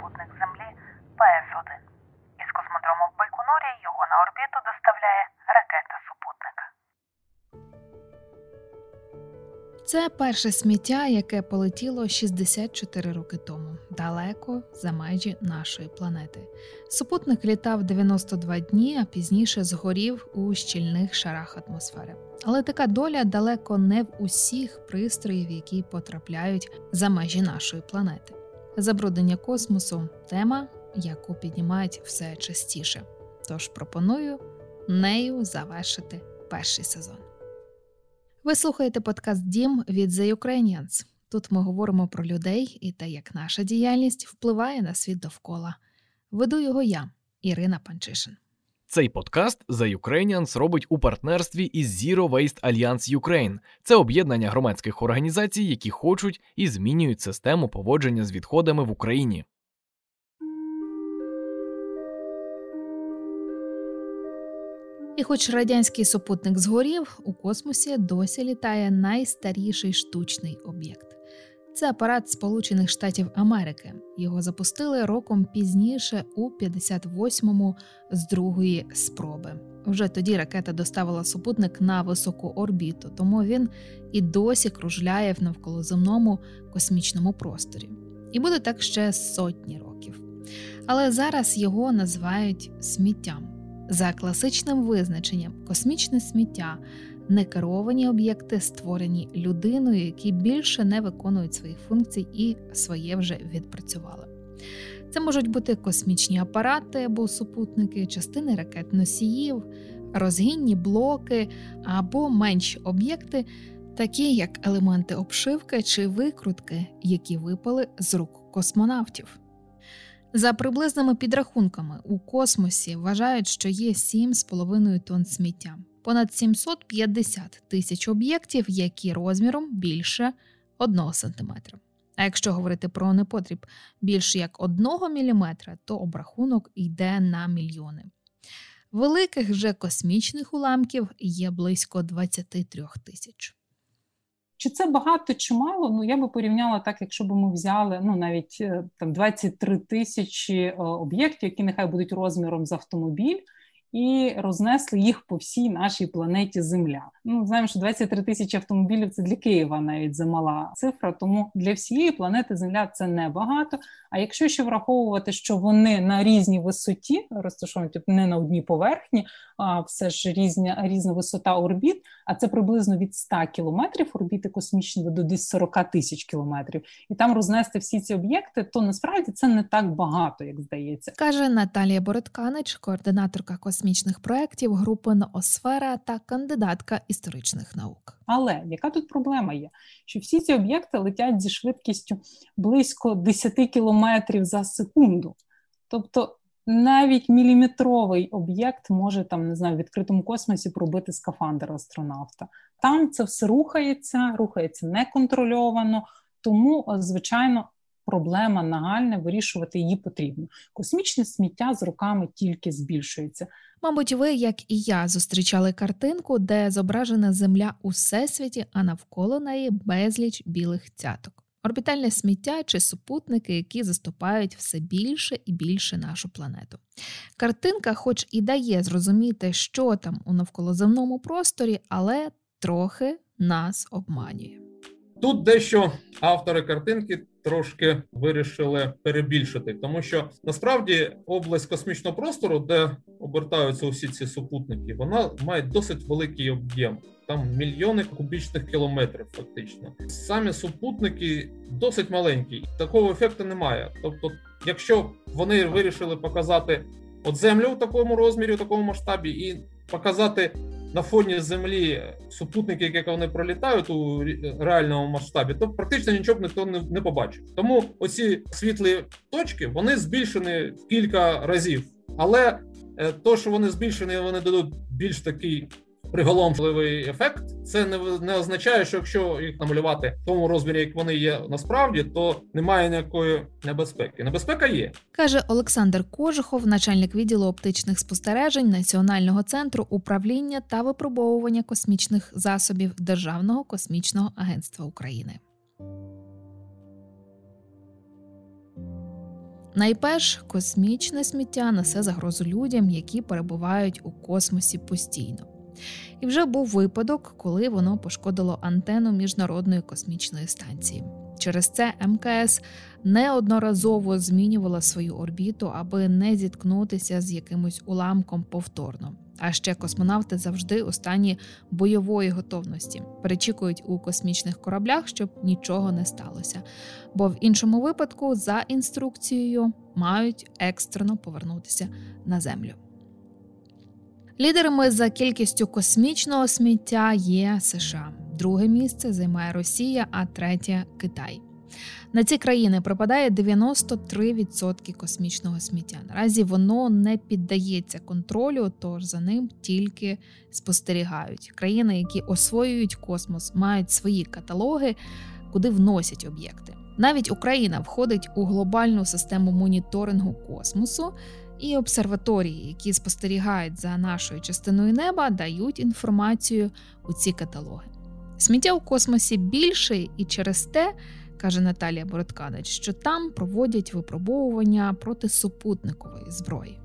супутник Землі ПС-1. Із космодрому в Байконурі його на орбіту доставляє ракета-супутник. Це перше сміття, яке полетіло 64 роки тому, далеко за межі нашої планети. Супутник літав 92 дні, а пізніше згорів у щільних шарах атмосфери. Але така доля далеко не в усіх пристроїв, які потрапляють за межі нашої планети. Забруднення космосу тема, яку піднімають все частіше. Тож пропоную нею завершити перший сезон. Ви слухаєте подкаст Дім від The Ukrainians. Тут ми говоримо про людей і те, як наша діяльність впливає на світ довкола. Веду його я, Ірина Панчишин. Цей подкаст The Ukrainians робить у партнерстві із Zero Waste Alliance Ukraine. Це об'єднання громадських організацій, які хочуть і змінюють систему поводження з відходами в Україні. І, хоч радянський супутник згорів, у космосі досі літає найстаріший штучний об'єкт. Це апарат Сполучених Штатів Америки. Його запустили роком пізніше, у 58-му з другої спроби. Вже тоді ракета доставила супутник на високу орбіту, тому він і досі кружляє в навколоземному космічному просторі. І буде так ще сотні років. Але зараз його називають сміттям. За класичним визначенням, космічне сміття некеровані об'єкти, створені людиною, які більше не виконують своїх функцій і своє вже відпрацювали. Це можуть бути космічні апарати або супутники, частини ракет носіїв, розгінні блоки або менші об'єкти, такі як елементи обшивки чи викрутки, які випали з рук космонавтів. За приблизними підрахунками у космосі вважають, що є 7,5 тонн сміття, понад 750 тисяч об'єктів, які розміром більше 1 см. А якщо говорити про непотріб більше як 1 мм, то обрахунок йде на мільйони. Великих же космічних уламків є близько 23 тисяч. Чи це багато чи мало? Ну я би порівняла так, якщо б ми взяли ну навіть е, там 23 тисячі е, об'єктів, які нехай будуть розміром з автомобіль і рознесли їх по всій нашій планеті Земля. Ну знаємо, що 23 тисячі автомобілів це для Києва навіть замала цифра. Тому для всієї планети Земля це небагато. А якщо ще враховувати, що вони на різній висоті розташовані, тобто не на одній поверхні, а все ж різня різна висота орбіт, а це приблизно від 100 кілометрів орбіти космічної до десь 40 тисяч кілометрів, і там рознести всі ці об'єкти, то насправді це не так багато, як здається, каже Наталія Бородканич, координаторка космічних проєктів групи Ноосфера та кандидатка історичних наук. Але яка тут проблема є? Що всі ці об'єкти летять зі швидкістю близько 10 кілометрів за секунду. Тобто навіть міліметровий об'єкт може там не знаю в відкритому космосі пробити скафандр астронавта. Там це все рухається, рухається неконтрольовано, тому, звичайно, проблема нагальна, вирішувати її потрібно. Космічне сміття з роками тільки збільшується. Мабуть, ви, як і я, зустрічали картинку, де зображена Земля у всесвіті, а навколо неї безліч білих цяток. Орбітальне сміття чи супутники, які заступають все більше і більше нашу планету. Картинка, хоч і дає зрозуміти, що там у навколоземному просторі, але трохи нас обманює. Тут дещо автори картинки трошки вирішили перебільшити, тому що насправді область космічного простору, де обертаються усі ці супутники, вона має досить великий об'єм. Там мільйони кубічних кілометрів, фактично. Самі супутники досить маленькі, такого ефекту немає. Тобто, якщо вони вирішили показати от землю в такому розмірі, в такому масштабі, і показати на фоні землі супутники, які вони пролітають у реальному масштабі, то практично нічого б ніхто не, побачив. Тому оці світлі точки вони збільшені в кілька разів, але е, то, що вони збільшені, вони дадуть більш такий приголомшливий ефект. Це не не означає, що якщо їх намалювати в тому розмірі, як вони є насправді, то немає ніякої небезпеки. Небезпека є, каже Олександр Кожухов, начальник відділу оптичних спостережень Національного центру управління та випробовування космічних засобів Державного космічного агентства України. Найперш, космічне сміття несе загрозу людям, які перебувають у космосі постійно. І вже був випадок, коли воно пошкодило антенну міжнародної космічної станції. Через це МКС неодноразово змінювала свою орбіту, аби не зіткнутися з якимось уламком повторно. А ще космонавти завжди у стані бойової готовності перечікують у космічних кораблях, щоб нічого не сталося. Бо в іншому випадку, за інструкцією, мають екстрено повернутися на землю. Лідерами за кількістю космічного сміття є США. Друге місце займає Росія, а третє Китай. На ці країни припадає 93% космічного сміття. Наразі воно не піддається контролю, тож за ним тільки спостерігають. Країни, які освоюють космос, мають свої каталоги, куди вносять об'єкти. Навіть Україна входить у глобальну систему моніторингу космосу. І обсерваторії, які спостерігають за нашою частиною неба, дають інформацію у ці каталоги. Сміття у космосі більше, і через те, каже Наталія Бородканець, що там проводять випробовування проти супутникової зброї.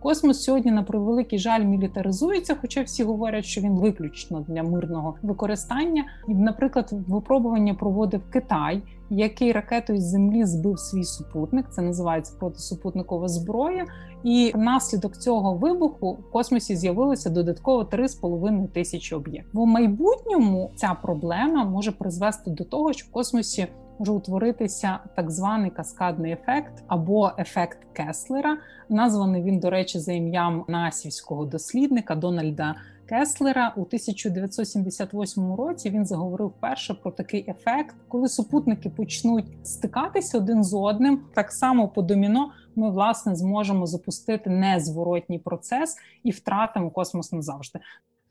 Космос сьогодні на превеликий жаль мілітаризується, хоча всі говорять, що він виключно для мирного використання. Наприклад, випробування проводив Китай, який ракетою з землі збив свій супутник. Це називається протисупутникова зброя. І внаслідок цього вибуху в космосі з'явилося додатково 3,5 тисячі об'єктів. В майбутньому ця проблема може призвести до того, що в космосі може утворитися так званий каскадний ефект або ефект Кеслера. Названий він, до речі, за ім'ям насівського дослідника Дональда. Кеслера у 1978 році він заговорив перше про такий ефект, коли супутники почнуть стикатися один з одним, так само по доміно ми власне зможемо запустити незворотній процес і втратимо космос назавжди.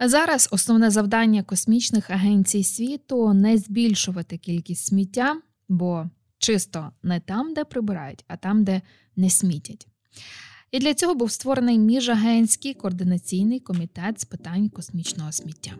Зараз основне завдання космічних агенцій світу не збільшувати кількість сміття, бо чисто не там, де прибирають, а там, де не смітять. І для цього був створений міжагентський координаційний комітет з питань космічного сміття.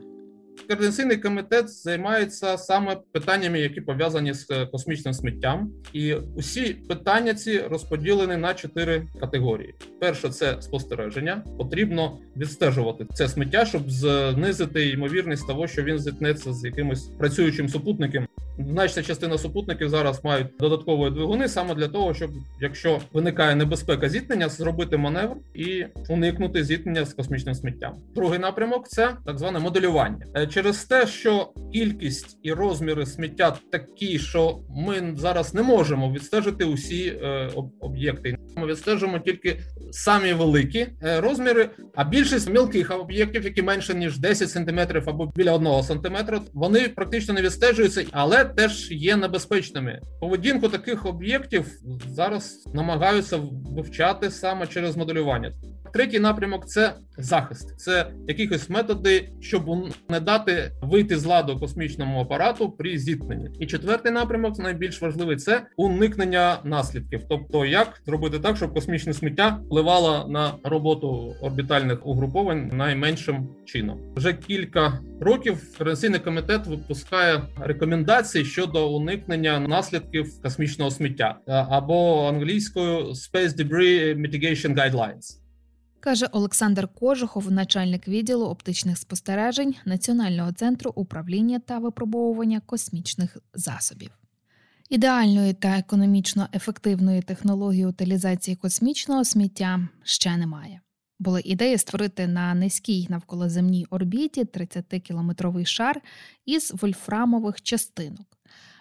Координаційний комітет займається саме питаннями, які пов'язані з е, космічним сміттям, і усі питання ці розподілені на чотири категорії. Перше це спостереження. Потрібно відстежувати це сміття, щоб знизити ймовірність того, що він зіткнеться з якимось працюючим супутником. Значна частина супутників зараз мають додаткові двигуни саме для того, щоб якщо виникає небезпека зіткнення, зробити маневр і уникнути зіткнення з космічним сміттям. Другий напрямок це так зване моделювання. Е, через те, що кількість і розміри сміття такі, що ми зараз не можемо відстежити усі е, об'єкти. Ми відстежуємо тільки самі великі е, розміри, а більшість мілких об'єктів, які менше ніж 10 см або біля 1 см, вони практично не відстежуються, але теж є небезпечними. Поведінку таких об'єктів зараз намагаються вивчати саме через моделювання. Третій напрямок це захист, це якихось методи, щоб не дати вийти з ладу космічному апарату при зіткненні. І четвертий напрямок, найбільш важливий, це уникнення наслідків. Тобто, як зробити так, щоб космічне сміття впливало на роботу орбітальних угруповань найменшим чином. Вже кілька років Координаційний комітет випускає рекомендації щодо уникнення наслідків космічного сміття або англійською Space Debris Mitigation Guidelines каже Олександр Кожухов, начальник відділу оптичних спостережень Національного центру управління та випробовування космічних засобів. Ідеальної та економічно ефективної технології утилізації космічного сміття ще немає. Була ідея створити на низькій навколоземній орбіті 30-кілометровий шар із вольфрамових частинок.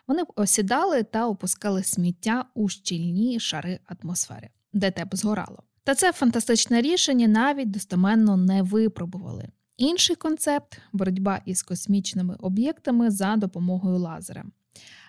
Вони осідали та опускали сміття у щільні шари атмосфери, де те б згорало. Та це фантастичне рішення навіть достеменно не випробували. Інший концепт боротьба із космічними об'єктами за допомогою лазера.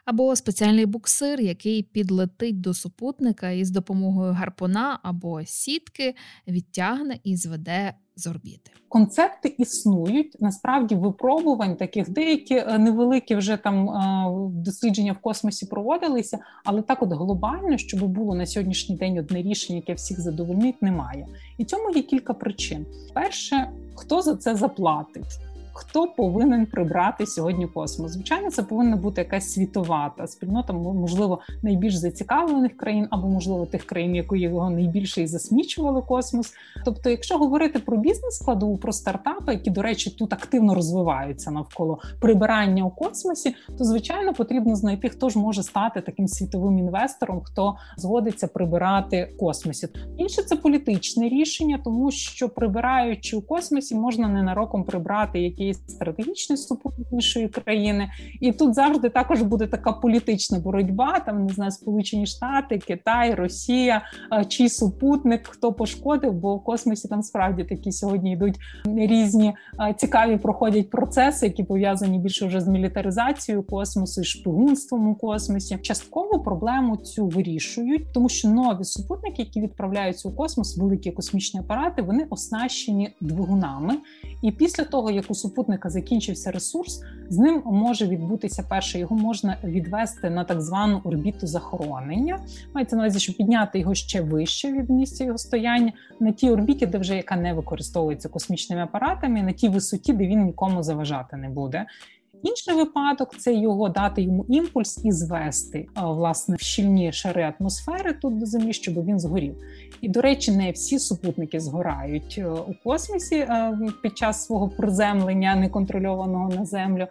Або спеціальний буксир, який підлетить до супутника і з допомогою гарпуна або сітки відтягне і зведе з орбіти. Концепти існують насправді випробувань таких деякі е, невеликі вже там е, дослідження в космосі проводилися, але так, от глобально, щоб було на сьогоднішній день одне рішення, яке всіх задовольнить, немає. І цьому є кілька причин. Перше, хто за це заплатить? Хто повинен прибрати сьогодні космос. Звичайно, це повинна бути якась світова та спільнота, можливо, найбільш зацікавлених країн, або можливо тих країн, які його найбільше і засмічували космос. Тобто, якщо говорити про бізнес складову, про стартапи, які, до речі, тут активно розвиваються навколо прибирання у космосі, то звичайно потрібно знайти, хто ж може стати таким світовим інвестором, хто згодиться прибирати космосі. Інше це політичне рішення, тому що прибираючи у космосі, можна ненароком прибрати якийсь стратегічний супутник країни, і тут завжди також буде така політична боротьба. Там не знаю, Сполучені Штати, Китай, Росія, чий супутник, хто пошкодив, бо в космосі там справді такі сьогодні йдуть різні цікаві проходять процеси, які пов'язані більше вже з мілітаризацією космосу і шпигунством у космосі. Частково проблему цю вирішують, тому що нові супутники, які відправляються у космос, великі космічні апарати, вони оснащені двигунами. І після того, як у супутника закінчився ресурс, з ним може відбутися перше. Його можна відвести на так звану орбіту захоронення. Мається на увазі, щоб підняти його ще вище від місця його стояння на тій орбіті, де вже яка не використовується космічними апаратами, на тій висоті, де він нікому заважати не буде. Інший випадок це його дати йому імпульс і звести власне в щільні шари атмосфери тут до землі, щоб він згорів. І, до речі, не всі супутники згорають е, у космосі е, під час свого приземлення неконтрольованого на землю.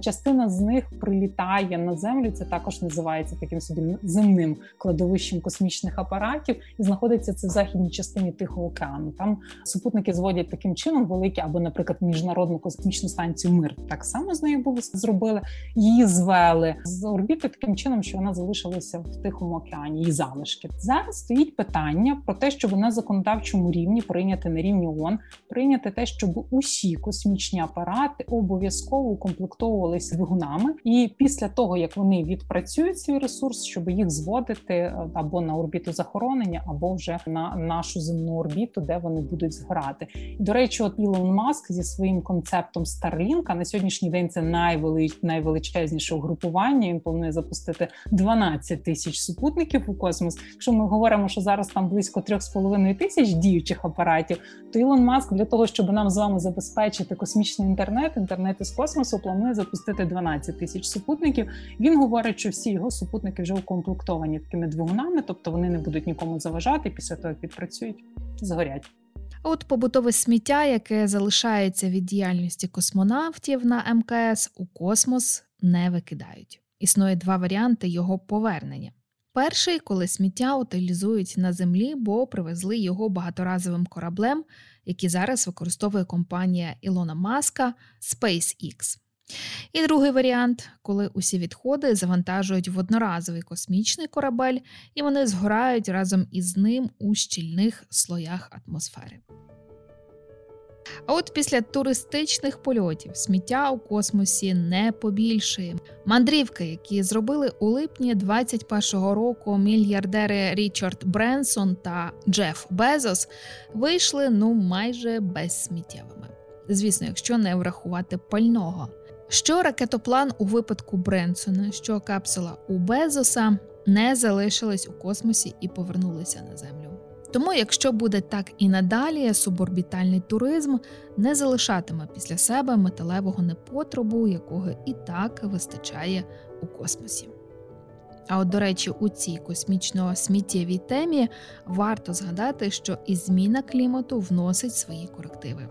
Частина з них прилітає на землю. Це також називається таким собі земним кладовищем космічних апаратів, і знаходиться це в західній частині Тихого океану. Там супутники зводять таким чином великі, або, наприклад, міжнародну космічну станцію Мир так само з нею зробили. Її звели з орбіти таким чином, що вона залишилася в Тихому океані. Її залишки зараз стоїть питання про те, щоб на законодавчому рівні прийняти на рівні ООН, прийняти те, щоб усі космічні апарати обов'язково укомплектовувалися двигунами, і після того як вони відпрацюють свій ресурс, щоб їх зводити е, або на орбіту захоронення, або вже на нашу земну орбіту, де вони будуть згорати. І, До речі, от Ілон Маск зі своїм концептом Starlink, на сьогоднішній день це найвелич... найвеличезніше угрупування. Він планує запустити 12 тисяч супутників у космос. Якщо ми говоримо, що зараз там близько 3,5 тисяч діючих апаратів, то Ілон Маск для того, щоб нам з вами забезпечити космічний інтернет, інтернет із космосу, планує запустити 12 тисяч супутників. Він говорить, що всі його супутники вже укомплектовані такими двигунами, тобто вони не будуть нікому заважати після того, як відпрацюють, згорять. От побутове сміття, яке залишається від діяльності космонавтів на МКС, у космос не викидають. Існує два варіанти його повернення. Перший, коли сміття утилізують на землі, бо привезли його багаторазовим кораблем, який зараз використовує компанія Ілона Маска SpaceX. І другий варіант, коли усі відходи завантажують в одноразовий космічний корабель, і вони згорають разом із ним у щільних слоях атмосфери. А от після туристичних польотів сміття у космосі не побільшує. Мандрівки, які зробили у липні 21-го року мільярдери Річард Бренсон та Джеф Безос, вийшли ну майже безсміттєвими. Звісно, якщо не врахувати пального. Що ракетоплан у випадку Бренсона, що капсула у Безоса не залишились у космосі і повернулися на землю. Тому, якщо буде так і надалі, суборбітальний туризм не залишатиме після себе металевого непотребу, якого і так вистачає у космосі. А от, до речі, у цій космічно сміттєвій темі варто згадати, що і зміна клімату вносить свої корективи.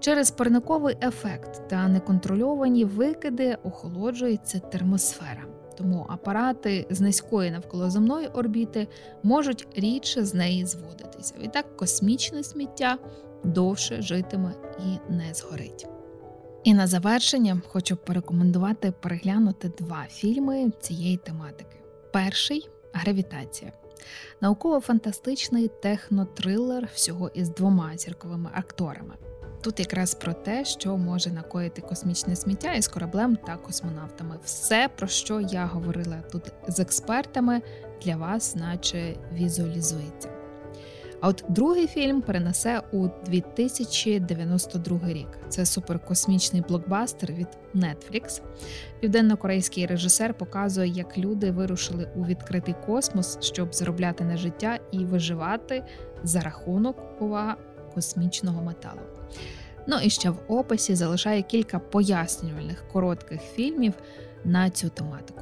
Через парниковий ефект та неконтрольовані викиди охолоджується термосфера, тому апарати з низької навколоземної орбіти можуть рідше з неї зводитися. Відтак космічне сміття довше житиме і не згорить. І на завершення хочу порекомендувати переглянути два фільми цієї тематики. Перший гравітація. Науково-фантастичний технотрилер всього із двома зірковими акторами. Тут якраз про те, що може накоїти космічне сміття із кораблем та космонавтами. Все, про що я говорила тут з експертами, для вас, наче візуалізується. А от другий фільм перенесе у 2092 рік. Це суперкосмічний блокбастер від Netflix. Південно-корейський режисер показує, як люди вирушили у відкритий космос, щоб заробляти на життя і виживати за рахунок увага космічного металу. Ну і ще в описі залишаю кілька пояснювальних коротких фільмів на цю тематику.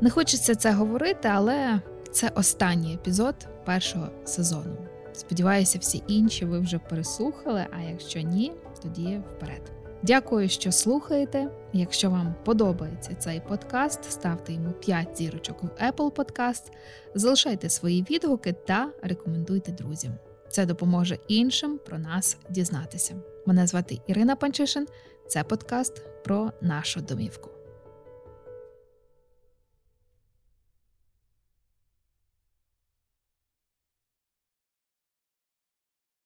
Не хочеться це говорити, але це останній епізод першого сезону. Сподіваюся, всі інші ви вже переслухали, а якщо ні, тоді вперед. Дякую, що слухаєте. Якщо вам подобається цей подкаст, ставте йому 5 зірочок в Apple Podcast, залишайте свої відгуки та рекомендуйте друзям. Це допоможе іншим про нас дізнатися. Мене звати Ірина Панчишин. Це подкаст про нашу домівку.